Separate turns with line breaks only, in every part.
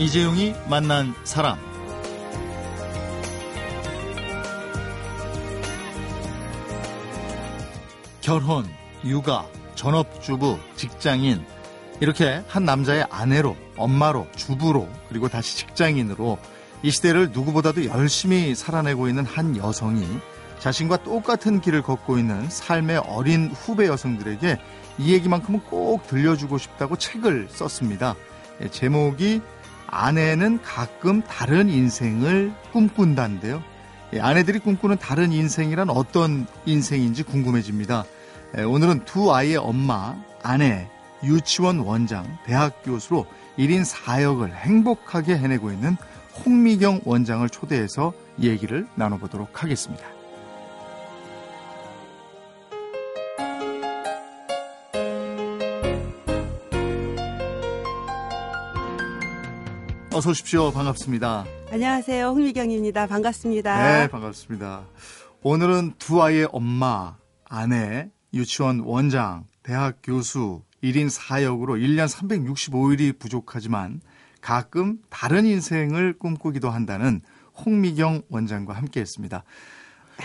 이재용이 만난 사람. 결혼, 육아, 전업주부, 직장인, 이렇게 한 남자의 아내로, 엄마로, 주부로, 그리고 다시 직장인으로 이 시대를 누구보다도 열심히 살아내고 있는 한 여성이 자신과 똑같은 길을 걷고 있는 삶의 어린 후배 여성들에게 이 얘기만큼은 꼭 들려주고 싶다고 책을 썼습니다. 예, 제목이 아내는 가끔 다른 인생을 꿈꾼다인데요. 예, 아내들이 꿈꾸는 다른 인생이란 어떤 인생인지 궁금해집니다. 예, 오늘은 두 아이의 엄마, 아내, 유치원 원장, 대학 교수로 1인 4역을 행복하게 해내고 있는 홍미경 원장을 초대해서 얘기를 나눠보도록 하겠습니다. 어서 오십시오. 반갑습니다.
안녕하세요. 홍미경입니다. 반갑습니다.
네, 반갑습니다. 오늘은 두 아이의 엄마, 아내, 유치원 원장, 대학 교수, 1인 4역으로 1년 365일이 부족하지만 가끔 다른 인생을 꿈꾸기도 한다는 홍미경 원장과 함께 했습니다.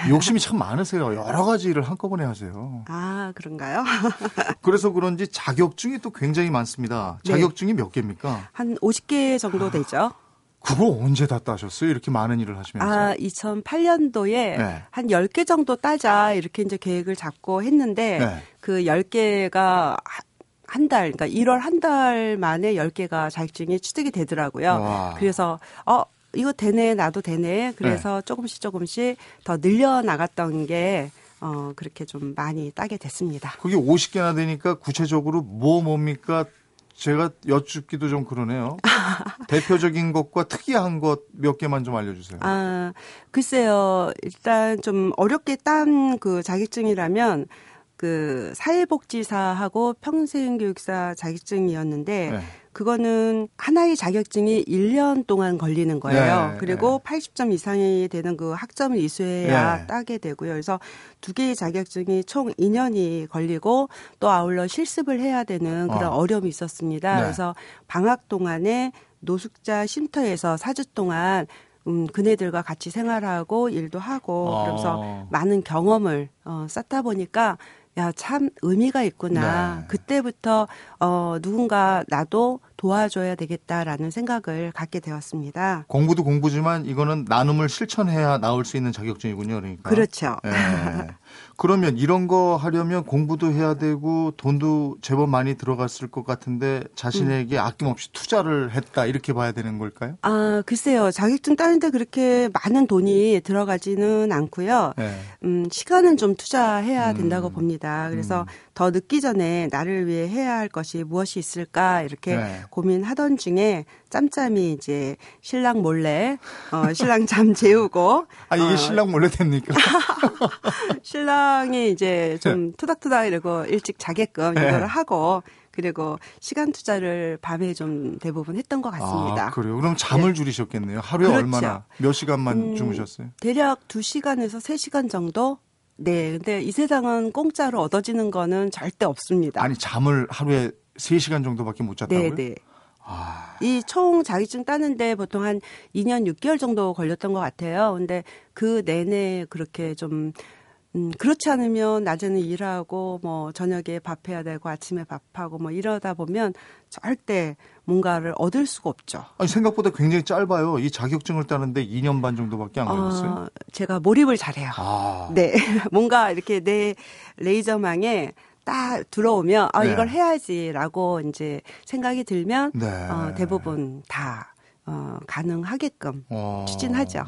욕심이 참 많으세요. 여러 가지 일을 한꺼번에 하세요.
아, 그런가요?
그래서 그런지 자격증이 또 굉장히 많습니다.
네.
자격증이 몇 개입니까?
한 50개 정도 되죠.
그걸 언제 다 따셨어요? 이렇게 많은 일을 하시면서.
아, 2008년도에
네.
한 10개 정도 따자 이렇게 이제 계획을 잡고 했는데
네.
그 10개가 한 달, 그러니까 1월 한 달 만에 10개가 자격증이 취득이 되더라고요.
와.
그래서 어 이거 되네, 나도 되네. 그래서 조금씩 조금씩 더 늘려 나갔던 게 어, 그렇게 좀 많이 따게 됐습니다.
그게 50개나 되니까 구체적으로 뭐 뭡니까? 제가 여쭙기도 좀 그러네요. 대표적인 것과 특이한 것 몇 개만 좀 알려주세요.
아, 글쎄요. 일단 좀 어렵게 딴 그 자격증이라면 그 사회복지사하고 평생교육사 자격증이었는데
네.
그거는 하나의 자격증이 1년 동안 걸리는 거예요.
네,
그리고 80점 이상이 되는 그 학점을 이수해야
네.
따게 되고요. 그래서 두 개의 자격증이 총 2년이 걸리고 또 아울러 실습을 해야 되는 그런
어.
어. 려움이 있었습니다.
네.
그래서 방학 동안에 노숙자 쉼터에서 4주 동안 음, 그네들과 같이 생활하고 일도 하고
어.
그러면서 많은 경험을 어, 쌓다 보니까 야, 참 의미가 있구나.
네.
그때부터 어, 누군가 나도 도와줘야 되겠다라는 생각을 갖게 되었습니다.
공부도 공부지만 이거는 나눔을 실천해야 나올 수 있는 자격증이군요. 그러니까.
그렇죠.
예. 그러면 이런 거 하려면 공부도 해야 되고 돈도 제법 많이 들어갔을 것 같은데 자신에게 아낌없이 투자를 했다 이렇게 봐야 되는 걸까요?
아, 글쎄요. 자격증 따는데 그렇게 많은 돈이 들어가지는 않고요.
네.
음, 시간은 좀 투자해야
음.
된다고 봅니다. 그래서
음.
더 늦기 전에 나를 위해 해야 할 것이 무엇이 있을까 이렇게
네.
고민하던 중에 짬짬이 이제 신랑 몰래 어, 신랑 잠 재우고
아 이게
어,
신랑 몰래 됩니까?
신랑이 이제 좀 투닥투닥 이러고 일찍 자게끔
네.
이거를 하고 그리고 시간 투자를 밤에 좀 대부분 했던 것 같습니다.
아, 그래요. 그럼 잠을 줄이셨겠네요. 하루에
그렇죠.
얼마나 몇 시간만
음,
주무셨어요?
대략 2시간에서 3시간 정도? 네. 근데 이 세상은 공짜로 얻어지는 거는 절대 없습니다.
아니 잠을 하루에 3시간 정도밖에 못 잤다고요?
네, 네.
아,
이총 자격증 따는데 보통 한 2년 6개월 정도 걸렸던 것 같아요. 근데 그 내내 그렇게 좀 음, 그렇지 않으면 낮에는 일하고 뭐 저녁에 밥해야 되고 아침에 밥하고 뭐 이러다 보면 절대 뭔가를 얻을 수가 없죠.
아니 생각보다 굉장히 짧아요. 이 자격증을 따는데 2년 반 정도밖에 안 걸렸어요.
어, 제가 몰입을 잘해요.
아,
네. 뭔가 이렇게 내 레이저망에 딱 들어오면 아
네.
이걸 해야지라고 이제 생각이 들면
네.
어, 대부분 다 어, 가능하게끔
어.
추진하죠.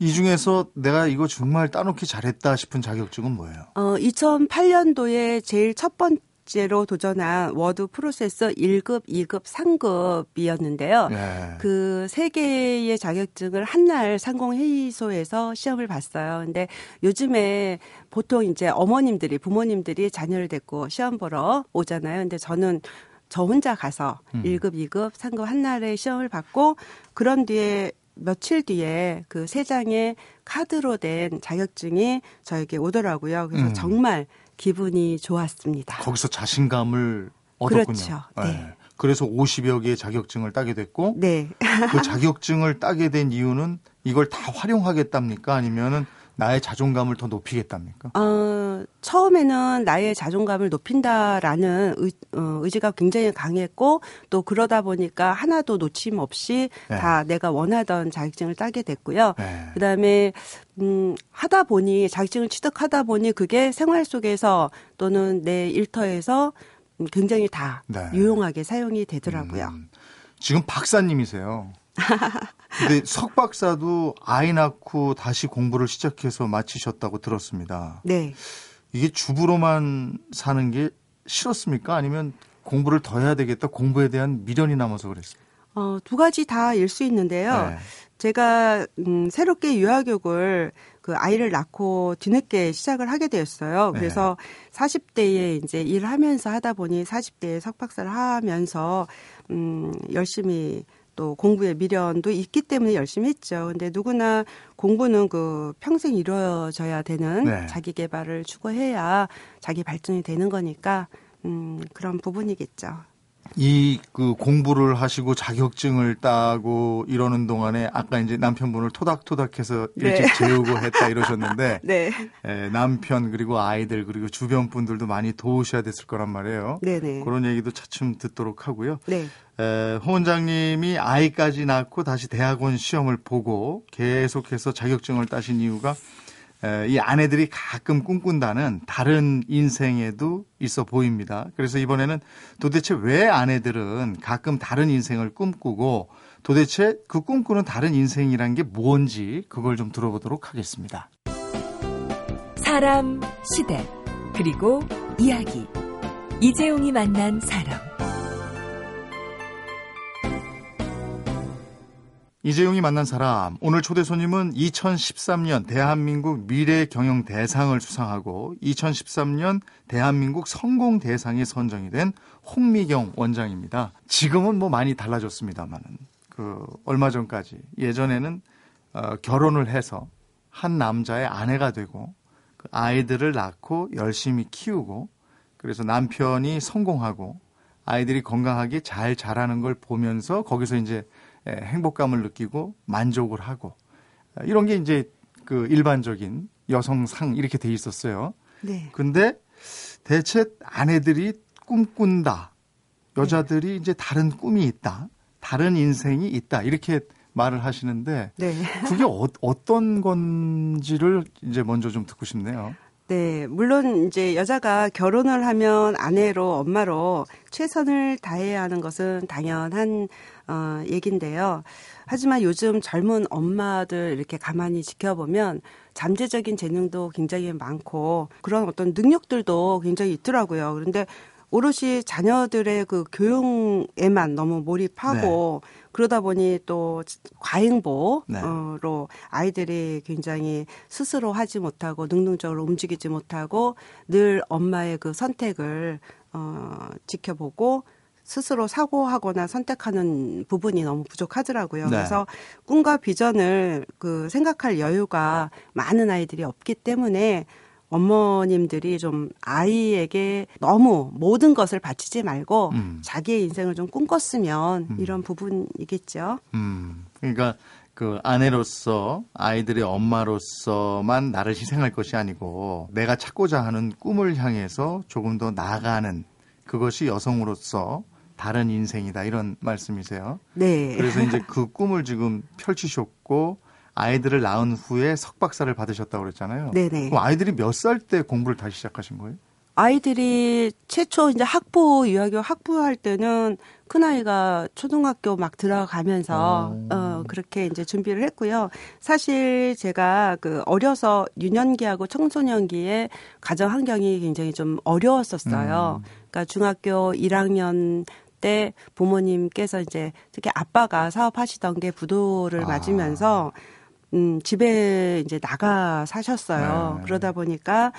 이 중에서 내가 이거 정말 따놓기 잘했다 싶은 자격증은 뭐예요?
어, 2008년도에 제일 첫 번째로 도전한 워드 프로세서 1급, 2급, 3급이었는데요.
예.
그세 개의 자격증을 한날 상공회의소에서 시험을 봤어요. 근데 요즘에 보통 이제 어머님들이 부모님들이 자녀를 데리고 시험 보러 오잖아요. 근데 저는 저 혼자 가서
음.
1급, 2급, 3급 한 날에 시험을 받고 그런 뒤에 며칠 뒤에 그 세 장의 카드로 된 자격증이 저에게 오더라고요. 그래서
음.
정말 기분이 좋았습니다.
거기서 자신감을 얻었군요.
그렇죠. 네.
그래서 50여 개의 자격증을 따게 됐고
네.
그 자격증을 따게 된 이유는 이걸 다 활용하겠답니까? 아니면은 나의 자존감을 더 높이겠답니까?
어, 처음에는 나의 자존감을 높인다라는 의, 어, 의지가 굉장히 강했고 또 그러다 보니까 하나도 놓침 없이
네.
다 내가 원하던 자격증을 따게 됐고요.
네.
그다음에 음 하다 보니 자격증을 취득하다 보니 그게 생활 속에서 또는 내 일터에서 음, 굉장히 다
네.
유용하게 사용이 되더라고요.
음, 지금 박사님이세요. 근데 석 박사도 아이 낳고 다시 공부를 시작해서 마치셨다고 들었습니다.
네.
이게 주부로만 사는 게 싫었습니까? 아니면 공부를 더 해야 되겠다, 공부에 대한 미련이 남아서 그랬어요?
어, 두 가지 다일 수 있는데요.
네.
제가 음, 새롭게 유아교육을 그 아이를 낳고 뒤늦게 시작을 하게 되었어요.
네.
그래서 40대에 이제 일하면서 하다 보니 40대에 석박사를 하면서 음, 열심히 또 공부에 미련도 있기 때문에 열심히 했죠. 근데 누구나 공부는 그 평생 이루어져야 되는
네.
자기 개발을 추구해야 자기 발전이 되는 거니까 음, 그런 부분이겠죠.
이 그 공부를 하시고 자격증을 따고 이러는 동안에 아까 이제 남편분을 토닥토닥해서 일찍
네.
재우고 했다 이러셨는데
네.
에, 남편 그리고 아이들 그리고 주변 분들도 많이 도우셔야 됐을 거란 말이에요.
네네.
그런 얘기도 차츰 듣도록 하고요.
네.
에, 홍 원장님이 아이까지 낳고 다시 대학원 시험을 보고 계속해서 자격증을 따신 이유가 에, 이 아내들이 가끔 꿈꾼다는 다른 인생에도 있어 보입니다. 그래서 이번에는 도대체 왜 아내들은 가끔 다른 인생을 꿈꾸고 도대체 그 꿈꾸는 다른 인생이란 게 뭔지 그걸 좀 들어보도록 하겠습니다.
사람, 시대, 그리고 이야기. 이재용이 만난 사람.
이재용이 만난 사람 오늘 초대 손님은 2013년 대한민국 미래 경영 대상을 수상하고 2013년 대한민국 성공 대상에 선정이 된 홍미경 원장입니다. 지금은 뭐 많이 달라졌습니다만은 그 얼마 전까지 예전에는 어, 결혼을 해서 한 남자의 아내가 되고 그 아이들을 낳고 열심히 키우고 그래서 남편이 성공하고 아이들이 건강하게 잘 자라는 걸 보면서 거기서 이제 에, 행복감을 느끼고 만족을 하고 아, 이런 게 이제 그 일반적인 여성상 이렇게 돼 있었어요.
네.
근데 대체 아내들이 꿈꾼다. 여자들이 이제 다른 꿈이 있다. 다른 인생이 있다. 이렇게 말을 하시는데
네.
그게 어, 어떤 건지를 이제 먼저 좀 듣고 싶네요.
네, 물론 이제 여자가 결혼을 하면 아내로 엄마로 최선을 다해야 하는 것은 당연한 어 얘긴데요. 하지만 요즘 젊은 엄마들 이렇게 가만히 지켜보면 잠재적인 재능도 굉장히 많고 그런 어떤 능력들도 굉장히 있더라고요. 그런데 오롯이 자녀들의 그 교육에만 너무 몰입하고 그러다 보니 또 과잉보로
네.
아이들이 굉장히 스스로 하지 못하고 능동적으로 움직이지 못하고 늘 엄마의 그 선택을 어 지켜보고 스스로 사고하거나 선택하는 부분이 너무 부족하더라고요.
네.
그래서 꿈과 비전을 그 생각할 여유가 많은 아이들이 없기 때문에 어머님들이 좀 아이에게 너무 모든 것을 바치지 말고
음.
자기의 인생을 좀 꿈꿨으면 이런 부분이겠죠.
음, 그러니까 그 아내로서 아이들의 엄마로서만 나를 희생할 것이 아니고 내가 찾고자 하는 꿈을 향해서 조금 더 나아가는 그것이 여성으로서 다른 인생이다 이런 말씀이세요.
네.
그래서 이제 그 꿈을 지금 펼치셨고 아이들을 낳은 후에 석박사를 받으셨다고 그랬잖아요.
네네.
그럼 아이들이 몇 살 때 공부를 다시 시작하신 거예요?
아이들이 최초 이제 학부 유아교육 학부할 때는 큰 아이가 초등학교 막 들어가면서
오.
어 그렇게 이제 준비를 했고요. 사실 제가 그 어려서 유년기하고 청소년기에 가정 환경이 굉장히 좀 어려웠었어요. 그러니까 중학교 1학년 때 부모님께서 이제 특히 아빠가 사업하시던 게 부도를
아.
맞으면서 음, 집에 이제 나가 사셨어요.
네.
그러다 보니까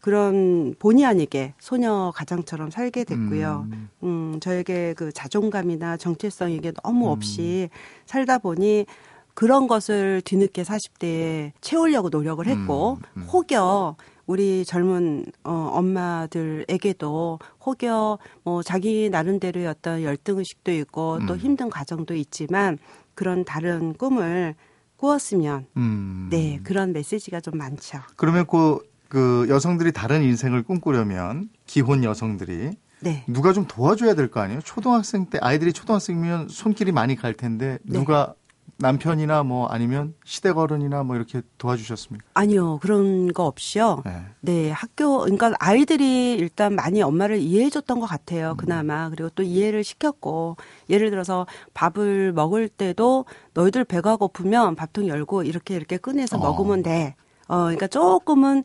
그런 본의 아니게 소녀 가장처럼 살게 됐고요.
음.
음, 저에게 그 자존감이나 정체성 이게 너무
음.
없이 살다 보니 그런 것을 뒤늦게 40대에 채우려고 노력을 했고
음, 음.
혹여 우리 젊은 어 엄마들에게도 혹여 뭐 자기 나름대로의 어떤 열등 의식도 있고 또
음.
힘든 과정도 있지만 그런 다른 꿈을 꾸었으면
음.
네 그런 메시지가 좀 많죠.
그러면 그, 그 여성들이 다른 인생을 꿈꾸려면 기혼 여성들이
네.
누가 좀 도와줘야 될 거 아니에요? 초등학생 때 아이들이 초등학생이면 손길이 많이 갈 텐데
네.
누가 남편이나 뭐 아니면 시댁 어른이나 뭐 이렇게 도와주셨습니까?
아니요 그런 거 없이요.
네.
네, 학교, 그러니까 아이들이 일단 많이 엄마를 이해해줬던 것 같아요, 그나마. 그리고 또 이해를 시켰고, 예를 들어서 밥을 먹을 때도 너희들 배가 고프면 밥통 열고 이렇게 이렇게 꺼내서
어.
먹으면 돼. 어, 그러니까 조금은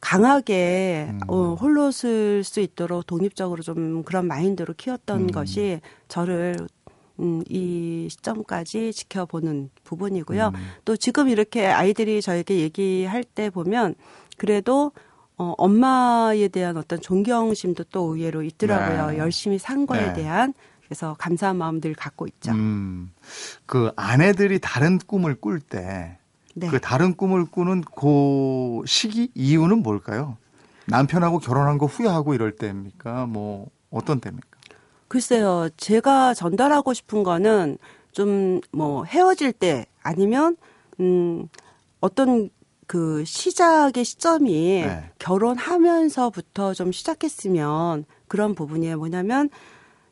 강하게,
음.
어, 홀로 쓸 수 있도록 독립적으로 좀 그런 마인드로 키웠던
음.
것이 저를 음, 이 시점까지 지켜보는 부분이고요.
음.
또 지금 이렇게 아이들이 저에게 얘기할 때 보면 그래도 어, 엄마에 대한 어떤 존경심도 또 의외로 있더라고요.
네.
열심히 산 거에
네.
대한. 그래서 감사한 마음 늘 갖고 있죠.
음, 그 아내들이 다른 꿈을 꿀 때,
네.
그 다른 꿈을 꾸는 그 시기 이유는 뭘까요? 남편하고 결혼한 거 후회하고 이럴 때입니까? 뭐 어떤 때입니까?
글쎄요, 제가 전달하고 싶은 거는 좀 뭐 헤어질 때 아니면 음 어떤 그 시작의 시점이
네.
결혼하면서부터 좀 시작했으면 그런 부분이 뭐냐면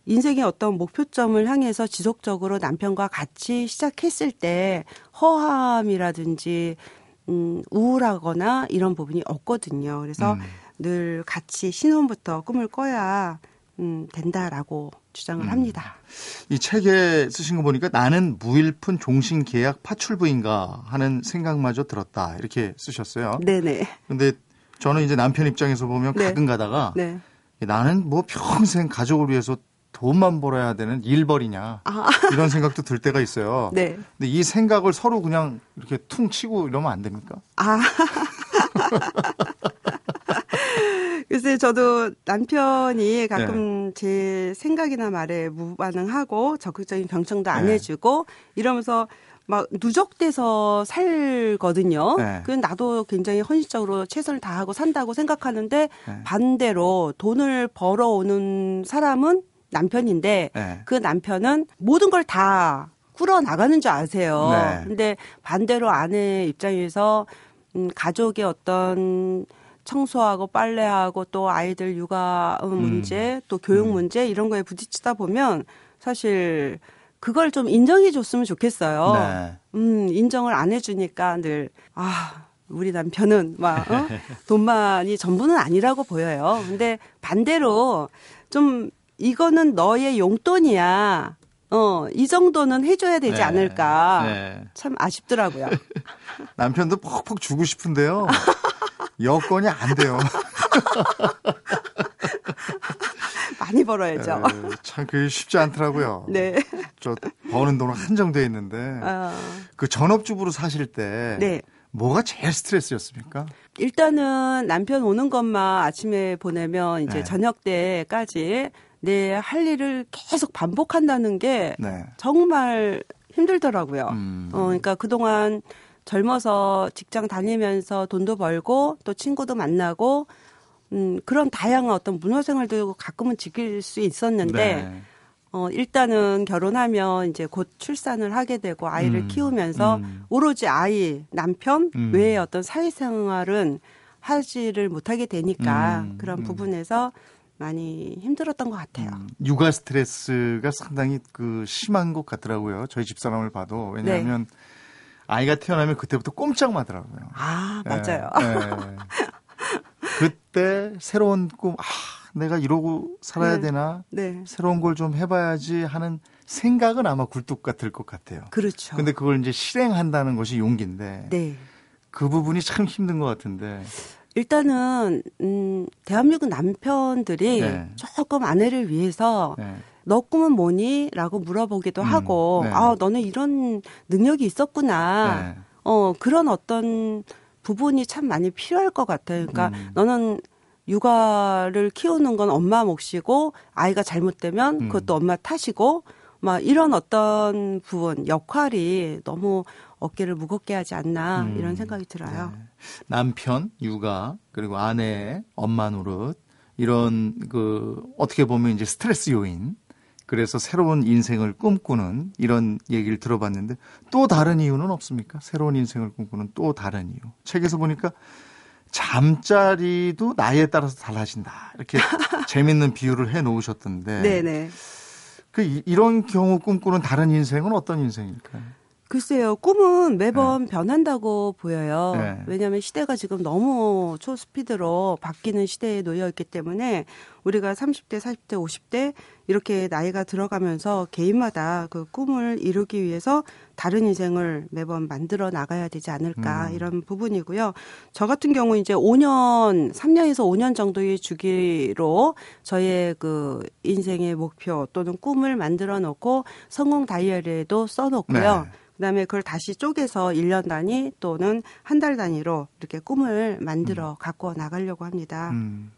인생의 어떤 목표점을 향해서 지속적으로 남편과 같이 시작했을 때 허함이라든지 음 우울하거나 이런 부분이 없거든요. 그래서
음.
늘 같이 신혼부터 꿈을 꿔야 음, 된다라고 주장을
음.
합니다.
이 책에 쓰신 거 보니까 나는 무일푼 종신 계약 파출부인가 하는 생각마저 들었다 이렇게 쓰셨어요.
네네.
근데 저는 이제 남편 입장에서 보면
네.
가끔 가다가
네.
나는 뭐 평생 가족을 위해서 돈만 벌어야 되는 일벌이냐
아,
이런 생각도 들 때가 있어요.
네.
근데 이 생각을 서로 그냥 이렇게 퉁 치고 이러면 안 됩니까?
아. 글쎄, 저도 남편이 가끔 제 생각이나 말에 무반응하고 적극적인 경청도 안
네.
해주고 이러면서 막 누적돼서 살거든요.
네.
그 나도 굉장히 헌신적으로 최선을 다하고 산다고 생각하는데
네.
반대로 돈을 벌어오는 사람은 남편인데
네.
그 남편은 모든 걸다 꾸려 나가는 줄 아세요.
네.
근데 반대로 아내 입장에서 음, 가족의 어떤 청소하고 빨래하고 또 아이들 육아 음, 문제 또 교육
음.
문제 이런 거에 부딪히다 보면 사실 그걸 좀 인정해 줬으면 좋겠어요.
네.
음, 인정을 안 해주니까 늘, 아, 우리 남편은 막, 어? 돈만이 전부는 아니라고 보여요. 근데 반대로 좀 이거는 너의 용돈이야. 어, 이 정도는 해줘야 되지
네.
않을까.
네.
참 아쉽더라고요.
남편도 퍽퍽 주고 싶은데요. 여건이 안 돼요.
많이 벌어야죠.
참 그게 쉽지 않더라고요.
네.
저 버는 돈은 한정돼 있는데
아,
그 전업주부로 사실 때
네.
뭐가 제일 스트레스였습니까?
일단은 남편 오는 것만 아침에 보내면 이제
네.
저녁 때까지 내 할 일을 계속 반복한다는 게
네.
정말 힘들더라고요.
음.
어, 그러니까 그동안 젊어서 직장 다니면서 돈도 벌고 또 친구도 만나고 음, 그런 다양한 어떤 문화생활도 가끔은 지킬 수 있었는데
네.
어, 일단은 결혼하면 이제 곧 출산을 하게 되고 아이를
음,
키우면서
음.
오로지 아이, 남편
음.
외의 어떤 사회생활은 하지를 못하게 되니까
음,
그런
음.
부분에서 많이 힘들었던 것 같아요.
음, 육아 스트레스가 상당히 그 심한 것 같더라고요. 저희 집사람을 봐도 왜냐하면
네.
아이가 태어나면 그때부터 꼼짝 마더라고요.
아, 맞아요.
예, 예. 그때 새로운 꿈, 아, 내가 이러고 살아야
네.
되나?
네.
새로운 걸 좀 해봐야지 하는 생각은 아마 굴뚝 같을 것 같아요.
그렇죠.
근데 그걸 이제 실행한다는 것이 용기인데
네.
그 부분이 참 힘든 것 같은데.
일단은 음 대한민국 남편들이
네.
조금 아내를 위해서
네.
너 꿈은 뭐니?라고 물어보기도
음,
하고
네.
아 너는 이런 능력이 있었구나.
네.
어 그런 어떤 부분이 참 많이 필요할 것 같아요. 그러니까
음.
너는 육아를 키우는 건 엄마 몫이고 아이가 잘못되면
음.
그것도 엄마 탓이고 막 이런 어떤 부분 역할이 너무 어깨를 무겁게 하지 않나
음.
이런 생각이 들어요.
네. 남편, 육아, 그리고 아내, 엄마 노릇 이런 그 어떻게 보면 이제 스트레스 요인 그래서 새로운 인생을 꿈꾸는 이런 얘기를 들어봤는데 또 다른 이유는 없습니까? 새로운 인생을 꿈꾸는 또 다른 이유. 책에서 보니까 잠자리도 나이에 따라서 달라진다. 이렇게 재밌는 비유를 해 놓으셨던데.
네네.
그 이- 이런 경우 꿈꾸는 다른 인생은 어떤 인생일까요?
글쎄요, 꿈은 매번 변한다고 보여요.
네.
왜냐하면 시대가 지금 너무 초스피드로 바뀌는 시대에 놓여 있기 때문에 우리가 30대, 40대, 50대 이렇게 나이가 들어가면서 개인마다 그 꿈을 이루기 위해서 다른 인생을 매번 만들어 나가야 되지 않을까
음.
이런 부분이고요. 저 같은 경우 이제 5년, 3년에서 5년 정도의 주기로 저의 그 인생의 목표 또는 꿈을 만들어 놓고 성공 다이어리에도 써 놓고요.
네.
그다음에 그걸 다시 쪼개서 1년 단위 또는 한 달 단위로 이렇게 꿈을 만들어 갖고 나가려고 합니다.
음.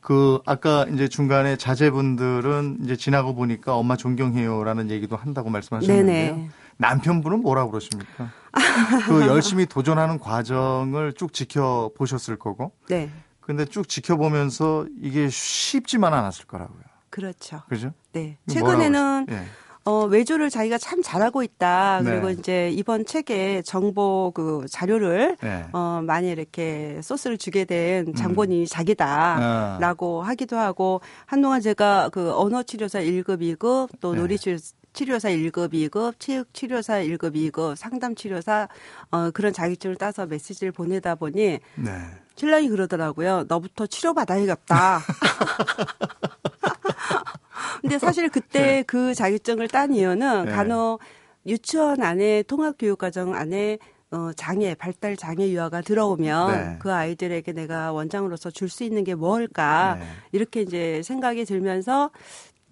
그 아까 이제 중간에 자제분들은 이제 지나고 보니까 엄마 존경해요라는 얘기도 한다고 말씀하셨는데요.
네네.
남편분은 뭐라고 그러십니까? 그 열심히 도전하는 과정을 쭉 지켜 보셨을 거고,
네.
근데 쭉 지켜보면서 이게 쉽지만 않았을 거라고요.
그렇죠.
그죠?
네. 최근에는
예.
어, 외조를 자기가 참 잘하고 있다.
네.
그리고 이제 이번 책에 정보 그 자료를
예.
어, 많이 이렇게 소스를 주게 된 장본인이
음. 아.
자기다라고 하기도 하고 한동안 제가 그 언어 치료사 1급, 2급 또
네.
놀이 치료 치료사 1급, 2급, 체육 치료사 1급, 2급, 상담 치료사 어 그런 자격증을 따서 메시지를 보내다 보니
네.
신랑이 그러더라고요. 너부터 치료받아야겠다. 근데 사실 그때 그 자격증을 딴 이유는
네.
간혹 유치원 안에 통합교육과정 안에 어, 장애, 발달 장애 유아가 들어오면
네.
그 아이들에게 내가 원장으로서 줄 수 있는 게 뭘까
네.
이렇게 이제 생각이 들면서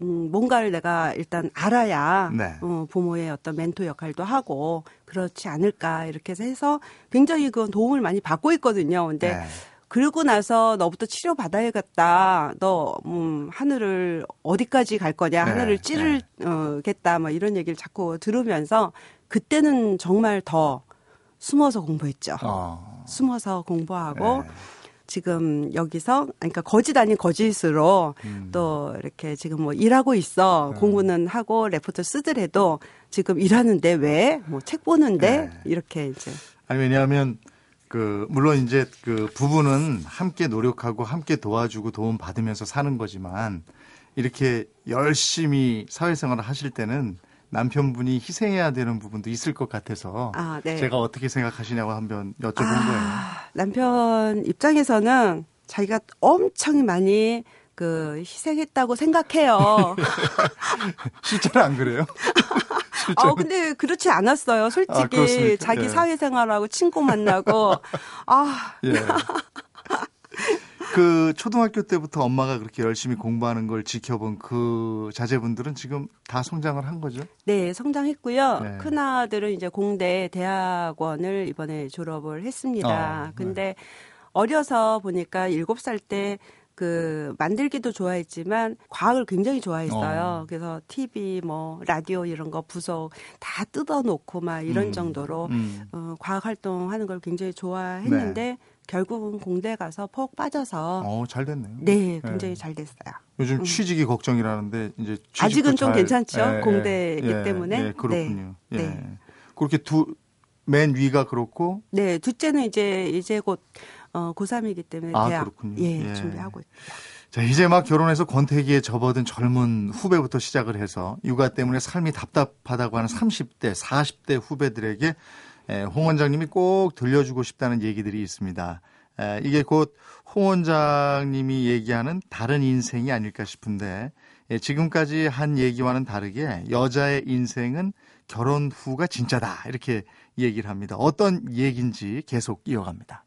음, 뭔가를 내가 일단 알아야
네.
어, 부모의 어떤 멘토 역할도 하고 그렇지 않을까 이렇게 해서 굉장히 그건 도움을 많이 받고 있거든요. 근데
네.
그러고 나서 너부터 치료 받아야겠다. 너 음, 하늘을 어디까지 갈 거냐?
네,
하늘을 찌르겠다. 뭐 이런 얘기를 자꾸 들으면서 그때는 정말 더 숨어서 공부했죠.
어.
숨어서 공부하고
네.
지금 여기서 그러니까 거짓 아닌 거짓으로
음.
또 이렇게 지금 뭐 일하고 있어 공부는 하고 레포트 쓰더라도 지금 일하는데 왜 뭐 책 보는데
네.
이렇게 이제
아니 왜냐하면 그 물론 이제 그 부부는 함께 노력하고 함께 도와주고 도움 받으면서 사는 거지만 이렇게 열심히 사회생활을 하실 때는 남편분이 희생해야 되는 부분도 있을 것 같아서
아, 네.
제가 어떻게 생각하시냐고 한번 여쭤본 거예요.
아, 남편 입장에서는 자기가 엄청 많이 그 희생했다고 생각해요.
실제로 안 그래요?
아, 근데 그렇지 않았어요.
아,
솔직히
그렇습니까?
자기
예.
사회생활하고 친구 만나고 아,
예. 그 초등학교 때부터 엄마가 그렇게 열심히 공부하는 걸 지켜본 그 자제분들은 지금 다 성장을 한 거죠?
네, 성장했고요.
네.
큰 아들은 이제 공대 대학원을 이번에 졸업을 했습니다.
어, 네.
근데 어려서 보니까 7살 때 그 만들기도 좋아했지만 과학을 굉장히 좋아했어요.
어.
그래서 TV 뭐 라디오 이런 거 부속 다 뜯어놓고 막 이런
음,
정도로
음.
어, 과학 활동하는 걸 굉장히 좋아했는데 결국은 공대 가서 퍽 빠져서
어, 잘 됐네요.
네, 굉장히
네.
잘 됐어요.
요즘 취직이 걱정이라는데 이제
아직은 좀
잘-
괜찮죠. 공대이기 때문에.
예, 그렇군요.
네.
예.
네.
그렇게 두 맨 위가 그렇고
네, 둘째는 이제 이제 곧 어, 고3이기 때문에
아,
대학
그렇군요.
예,
예.
준비하고 있고요.
자, 이제 막 결혼해서 권태기에 접어든 젊은 후배부터 시작을 해서 육아 때문에 삶이 답답하다고 하는 30대, 40대 후배들에게 에, 홍 원장님이 꼭 들려주고 싶다는 얘기들이 있습니다. 에, 이게 곧 홍 원장님이 얘기하는 다른 인생이 아닐까 싶은데 예, 지금까지 한 얘기와는 다르게 여자의 인생은 결혼 후가 진짜다 이렇게 얘기를 합니다. 어떤 얘기인지 계속 이어갑니다.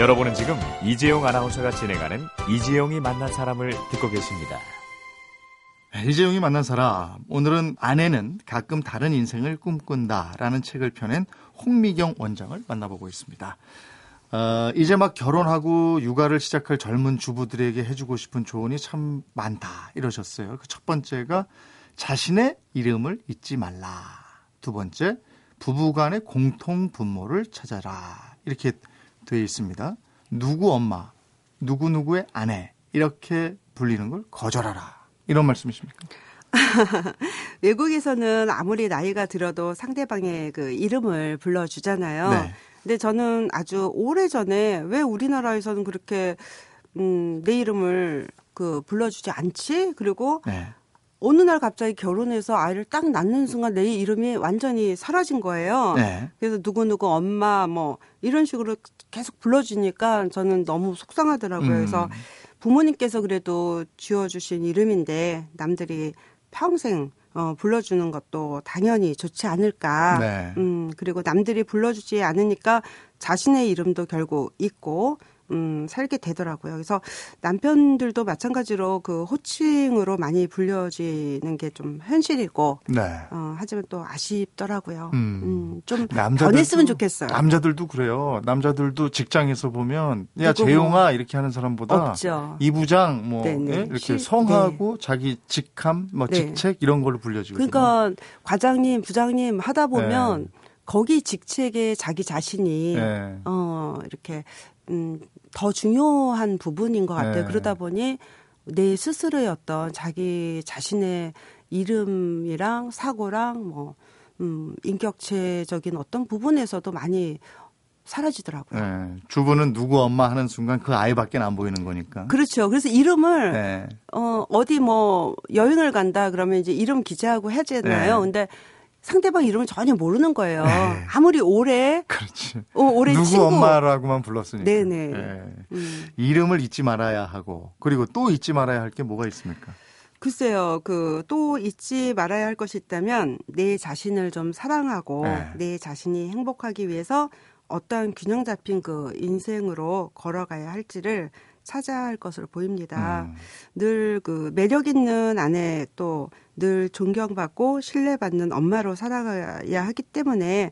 여러분은 지금 이재용 아나운서가 진행하는 이재용이 만난 사람을 듣고 계십니다.
네, 이재용이 만난 사람. 오늘은 아내는 가끔 다른 인생을 꿈꾼다라는 책을 펴낸 홍미경 원장을 만나보고 있습니다. 어, 이제 막 결혼하고 육아를 시작할 젊은 주부들에게 해주고 싶은 조언이 참 많다 이러셨어요. 그 첫 번째가 자신의 이름을 잊지 말라. 두 번째 부부간의 공통 분모를 찾아라 이렇게 되어 있습니다. 누구 엄마, 누구 누구의 아내 이렇게 불리는 걸 거절하라 이런 말씀이십니까?
외국에서는 아무리 나이가 들어도 상대방의 그 이름을 불러주잖아요.
네.
근데 저는 아주 오래 전에 왜 우리나라에서는 그렇게 음, 내 이름을 그 불러주지 않지? 그리고
네.
어느 날 갑자기 결혼해서 아이를 딱 낳는 순간 내 이름이 완전히 사라진 거예요.
네.
그래서 누구누구 엄마 뭐 이런 식으로 계속 불러주니까 저는 너무 속상하더라고요.
음.
그래서 부모님께서 그래도 지어주신 이름인데 남들이 평생 어, 불러주는 것도 당연히 좋지 않을까.
네.
음, 그리고 남들이 불러주지 않으니까 자신의 이름도 결국 있고, 음, 살게 되더라고요. 그래서 남편들도 마찬가지로 그 호칭으로 많이 불려지는 게 좀 현실이고,
네.
어, 하지만 또 아쉽더라고요.
음.
음, 좀
남자들도-
변했으면 좋겠어요.
남자들도 그래요. 남자들도 직장에서 보면 야
누구
재용아 이렇게 하는 사람보다
없죠.
이 부장 뭐
네네.
예? 이렇게
실-
성하고 자기 직함 뭐
네.
직책 이런 걸로 불려지고
그러니까 과장님, 부장님 하다 보면
네.
거기 직책에 자기 자신이
네.
어, 이렇게, 음, 더 중요한 부분인 것 같아요.
네.
그러다 보니 내 스스로의 어떤 자기 자신의 이름이랑 사고랑 뭐, 음, 인격체적인 어떤 부분에서도 많이 사라지더라고요.
예. 주부는 누구 엄마 하는 순간 그 아이밖에 안 보이는 거니까.
그렇죠. 그래서 이름을
네.
어, 어디 뭐 여행을 간다 그러면 이제 이름 기재하고 하잖아요.
네.
근데 상대방 이름을 전혀 모르는 거예요.
네.
아무리 오래
그렇지.
어, 올해
누구
친구
엄마라고만 불렀으니까.
네네.
예.
음.
이름을 잊지 말아야 하고 그리고 또 잊지 말아야 할 게 뭐가 있습니까?
글쎄요, 그, 또 잊지 말아야 할 것이 있다면, 내 자신을 좀 사랑하고,
네.
내 자신이 행복하기 위해서 어떠한 균형 잡힌 그 인생으로 걸어가야 할지를 찾아야 할 것으로 보입니다.
음.
늘그 매력 있는 아내 또 늘 존경받고 신뢰받는 엄마로 살아가야 하기 때문에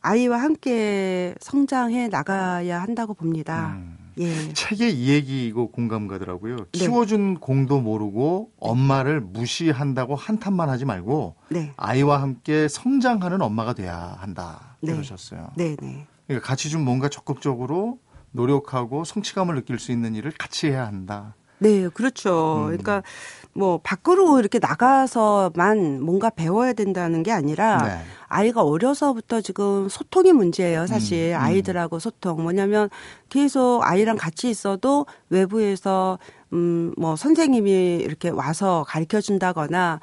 아이와 함께 성장해 나가야 한다고 봅니다.
음.
예.
책에 이 얘기고 공감 가더라고요.
네.
키워준 공도 모르고 엄마를 무시한다고 한탄만 하지 말고
네.
아이와 함께 성장하는 엄마가 돼야 한다.
네.
그러셨어요.
네, 네.
그러니까 같이 좀 뭔가 적극적으로 노력하고 성취감을 느낄 수 있는 일을 같이 해야 한다.
네, 그렇죠.
음.
그러니까 뭐 밖으로 이렇게 나가서만 뭔가 배워야 된다는 게 아니라
네.
아이가 어려서부터 지금 소통이 문제예요, 사실.
음, 음.
아이들하고 소통. 뭐냐면 계속 아이랑 같이 있어도 외부에서 음, 뭐 선생님이 이렇게 와서 가르쳐 준다거나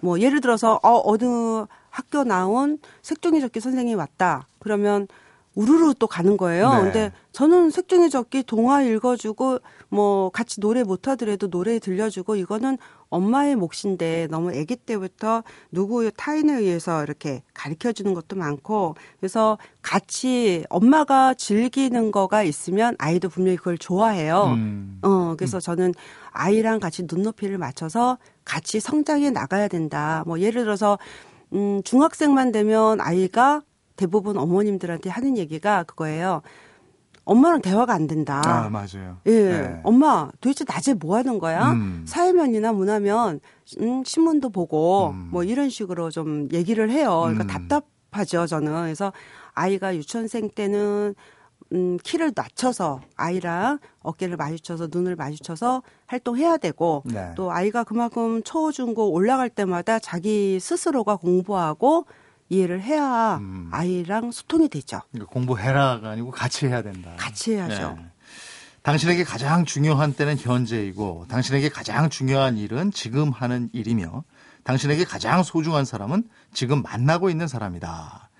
뭐 예를 들어서 어 어느 학교 나온 색종이 접기 선생님이 왔다. 그러면 우르르 또 가는 거예요.
네.
근데 저는 색종이 접기 동화 읽어주고 뭐 같이 노래 못하더라도 노래 들려주고 이거는 엄마의 몫인데 너무 아기 때부터 누구의 타인에 의해서 이렇게 가르쳐 주는 것도 많고 그래서 같이 엄마가 즐기는 거가 있으면 아이도 분명히 그걸 좋아해요.
음.
어, 그래서 저는 아이랑 같이 눈높이를 맞춰서 같이 성장해 나가야 된다. 뭐 예를 들어서 음, 중학생만 되면 아이가 대부분 어머님들한테 하는 얘기가 그거예요. 엄마랑 대화가 안 된다.
아, 맞아요.
예,
네.
엄마 도대체 낮에 뭐 하는 거야?
음.
사회면이나 문화면 음, 신문도 보고
음.
뭐 이런 식으로 좀 얘기를 해요. 그러니까
음.
답답하죠, 저는. 그래서 아이가 유치원생 때는 음, 키를 낮춰서 아이랑 어깨를 마주쳐서 눈을 마주쳐서 활동해야 되고
네.
또 아이가 그만큼 초, 중, 고 올라갈 때마다 자기 스스로가 공부하고 이해를 해야
음.
아이랑 소통이 되죠.
그러니까 공부해라가 아니고 같이 해야 된다.
같이 해야죠.
네. 당신에게 가장 중요한 때는 현재이고 당신에게 가장 중요한 일은 지금 하는 일이며 당신에게 가장 소중한 사람은 지금 만나고 있는 사람이다.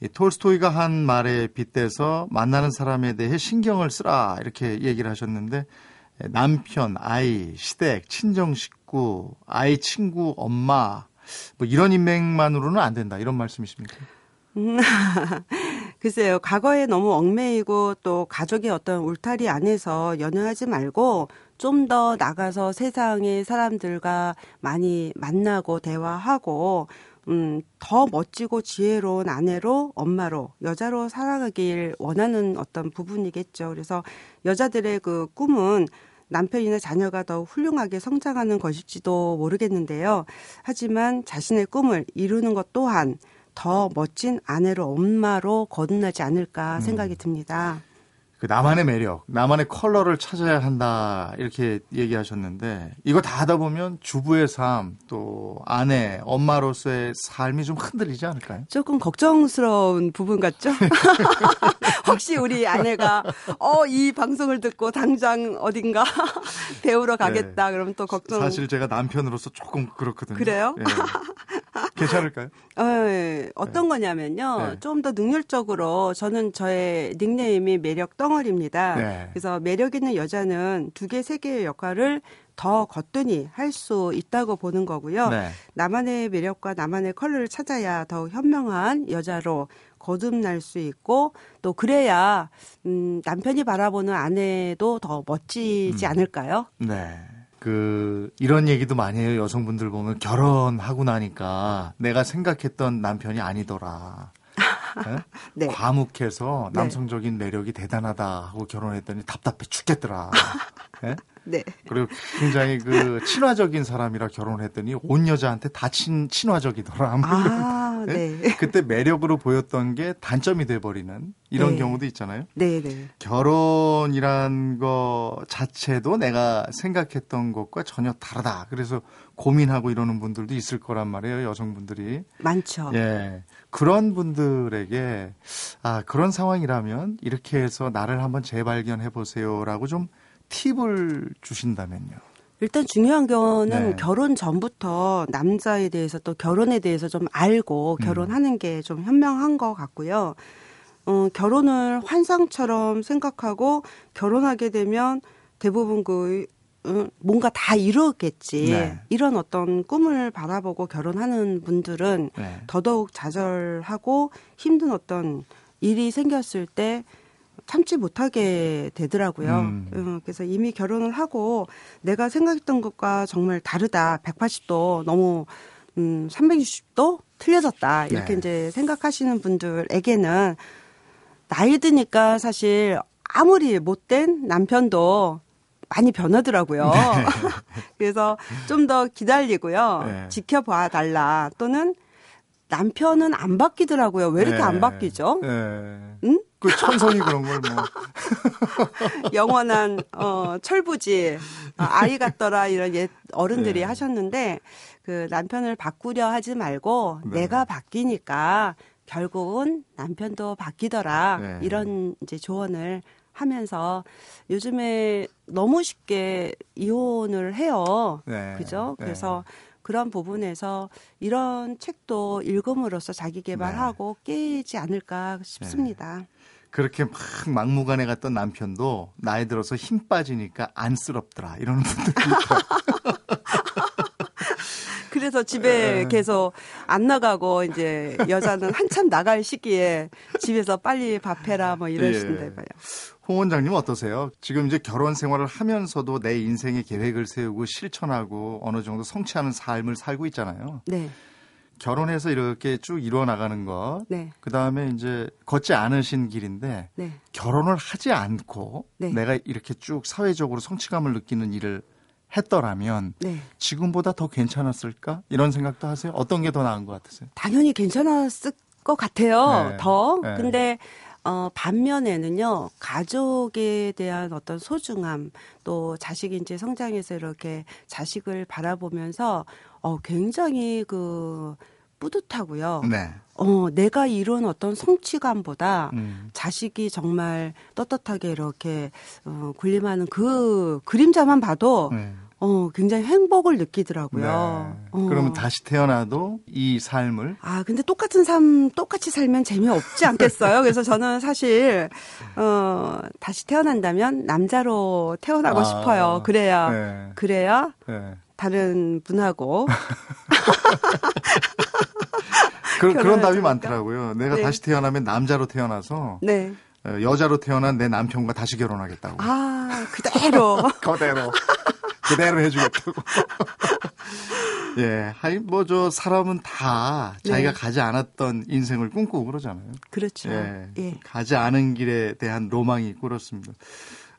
이 톨스토이가 한 말에 빗대서 만나는 사람에 대해 신경을 쓰라 이렇게 얘기를 하셨는데 남편, 아이, 시댁, 친정 식구, 아이 친구, 엄마 뭐 이런 인맥만으로는 안 된다 이런 말씀이십니까?
글쎄요, 과거에 너무 얽매이고 또 가족의 어떤 울타리 안에서 연연하지 말고 좀 더 나가서 세상의 사람들과 많이 만나고 대화하고 음, 더 멋지고 지혜로운 아내로, 엄마로, 여자로 살아가길 원하는 어떤 부분이겠죠. 그래서 여자들의 그 꿈은 남편이나 자녀가 더 훌륭하게 성장하는 것일지도 모르겠는데요. 하지만 자신의 꿈을 이루는 것 또한 더 멋진 아내로, 엄마로 거듭나지 않을까 생각이 듭니다.
그 나만의 매력, 나만의 컬러를 찾아야 한다 이렇게 얘기하셨는데 이거 다 하다 보면 주부의 삶, 또 아내, 엄마로서의 삶이 좀 흔들리지 않을까요?
조금 걱정스러운 부분 같죠? 혹시 우리 아내가 어 이 방송을 듣고 당장 어딘가 배우러 가겠다 그러면 또 걱정.
사실 제가 남편으로서 조금 그렇거든요.
그래요?
예. 괜찮을까요?
어, 예. 어떤 거냐면요.
네.
좀더 능률적으로 저는 저의 닉네임이 매력 덩어리입니다.
네.
그래서 매력 있는 여자는 두 개, 세 개의 역할을 더 거뜬히 할 수 있다고 보는 거고요.
네.
나만의 매력과 나만의 컬러를 찾아야 더욱 현명한 여자로 거듭날 수 있고 또 그래야 음, 남편이 바라보는 아내도 더 멋지지
음.
않을까요?
네. 그 이런 얘기도 많이 해요. 여성분들 보면 결혼하고 나니까 내가 생각했던 남편이 아니더라. 예?
네.
과묵해서
네.
남성적인 매력이 대단하다 하고 결혼했더니 답답해 죽겠더라. 예?
네.
그리고 굉장히 그 친화적인 사람이라 결혼을 했더니 온 여자한테 다 친, 친화적이더라. 뭐.
아,
예?
네.
그때 매력으로 보였던 게 단점이 돼버리는 이런
네.
경우도 있잖아요.
네, 네.
결혼이란 거 자체도 내가 생각했던 것과 전혀 다르다. 그래서 고민하고 이러는 분들도 있을 거란 말이에요, 여성분들이.
많죠.
예. 그런 분들에게, 아, 그런 상황이라면 이렇게 해서 나를 한번 재발견해 보세요라고 좀 팁을 주신다면요.
일단 중요한 거는
네.
결혼 전부터 남자에 대해서 또 결혼에 대해서 좀 알고
음.
결혼하는 게좀 현명한 것 같고요. 어, 결혼을 환상처럼 생각하고 결혼하게 되면 대부분 그 어, 뭔가 다 이루겠지.
네.
이런 어떤 꿈을 바라보고 결혼하는 분들은
네.
더더욱 좌절하고 힘든 어떤 일이 생겼을 때 참지 못하게 되더라고요.
음.
음, 그래서 이미 결혼을 하고 내가 생각했던 것과 정말 다르다. 180도 너무 음, 360도 틀려졌다. 이렇게
네.
이제 생각하시는 분들에게는 나이 드니까 사실 아무리 못된 남편도 많이 변하더라고요. 그래서 좀 더 기다리고요.
네.
지켜봐 달라. 또는 남편은 안 바뀌더라고요. 왜 이렇게
네.
안 바뀌죠?
네.
응?
그 천성이 그런 걸 뭐.
영원한 어 철부지 아, 아이 같더라 이런 옛 어른들이
네.
하셨는데 그 남편을 바꾸려 하지 말고
네.
내가 바뀌니까 결국은 남편도 바뀌더라
네.
이런 이제 조언을 하면서 요즘에 너무 쉽게 이혼을 해요.
네.
그죠?
네.
그래서 그런 부분에서 이런 책도 읽음으로써 자기 개발하고 깨지 않을까 싶습니다.
그렇게 막 막무가내 갔던 남편도 나이 들어서 힘 빠지니까 안쓰럽더라. 이러는 분들이.
그래서 집에
네.
계속 안 나가고 이제 여자는 한참 나갈 시기에 집에서 빨리 밥해라 뭐 이러신다
예.
봐요.
홍 원장님 어떠세요? 지금 이제 결혼 생활을 하면서도 내 인생의 계획을 세우고 실천하고 어느 정도 성취하는 삶을 살고 있잖아요.
네,
결혼해서 이렇게 쭉 이루어 나가는 것.
네,
그 다음에 이제 걷지 않으신 길인데
네.
결혼을 하지 않고
네.
내가 이렇게 쭉 사회적으로 성취감을 느끼는 일을 했더라면
네.
지금보다 더 괜찮았을까? 이런 생각도 하세요? 어떤 게 더 나은 것 같으세요?
당연히 괜찮았을 것 같아요.
네.
더.
네.
근데 어 반면에는요. 가족에 대한 어떤 소중함 또 자식이 이제 성장해서 이렇게 자식을 바라보면서 어 굉장히 그 뿌듯하고요.
네.
어 내가 이룬 어떤 성취감보다
음.
자식이 정말 떳떳하게 이렇게 어, 군림하는 그 그림자만 봐도
네.
어 굉장히 행복을
네.
느끼더라고요. 어.
그러면 다시 태어나도 이 삶을
아 근데 똑같은 삶 똑같이 살면 재미없지 않겠어요? 그래서 저는 사실 어 다시 태어난다면 남자로 태어나고
아,
싶어요. 그래야
네.
그래야
네.
다른 분하고
그, 그런 답이
하니까.
많더라고요. 내가
네.
다시 태어나면 남자로 태어나서
네.
어, 여자로 태어난 내 남편과 다시 결혼하겠다고.
아 그대로
그대로 그대로 해주겠다고. 예, 하이 뭐저 사람은 다 자기가
네.
가지 않았던 인생을 꿈꾸고 그러잖아요.
그렇죠.
예,
예.
가지 않은 길에 대한 로망이 있고 그렇습니다.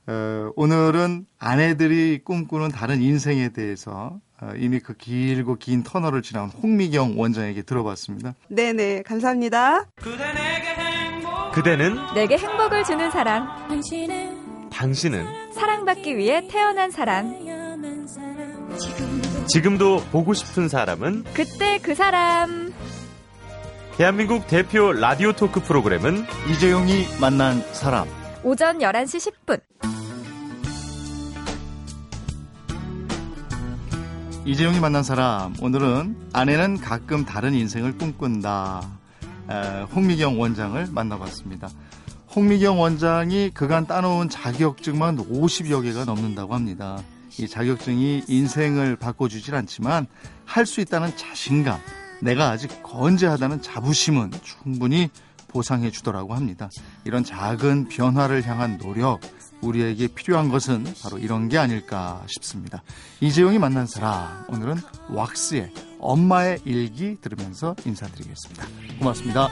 어, 오늘은 아내들이 꿈꾸는 다른 인생에 대해서 어, 이미 그 길고 긴 터널을 지나온 홍미경 원장에게 들어봤습니다.
네네, 감사합니다.
그대 는
내게 행복을 주는 사람,
당신은
사랑받기 위해 태어난 사람,
지금도 보고 싶은 사람은
그때 그 사람.
대한민국 대표 라디오 토크 프로그램은
이재용이 만난 사람.
오전 11시 10분.
이재용이 만난 사람. 오늘은 아내는 가끔 다른 인생을 꿈꾼다. 에, 홍미경 원장을 만나봤습니다. 홍미경 원장이 그간 따놓은 자격증만 50여 개가 넘는다고 합니다. 이 자격증이 인생을 바꿔주질 않지만 할 수 있다는 자신감, 내가 아직 건재하다는 자부심은 충분히 보상해 주더라고 합니다. 이런 작은 변화를 향한 노력, 우리에게 필요한 것은 바로 이런 게 아닐까 싶습니다. 이재용이 만난 사람, 오늘은 왁스의 엄마의 일기 들으면서 인사드리겠습니다. 고맙습니다.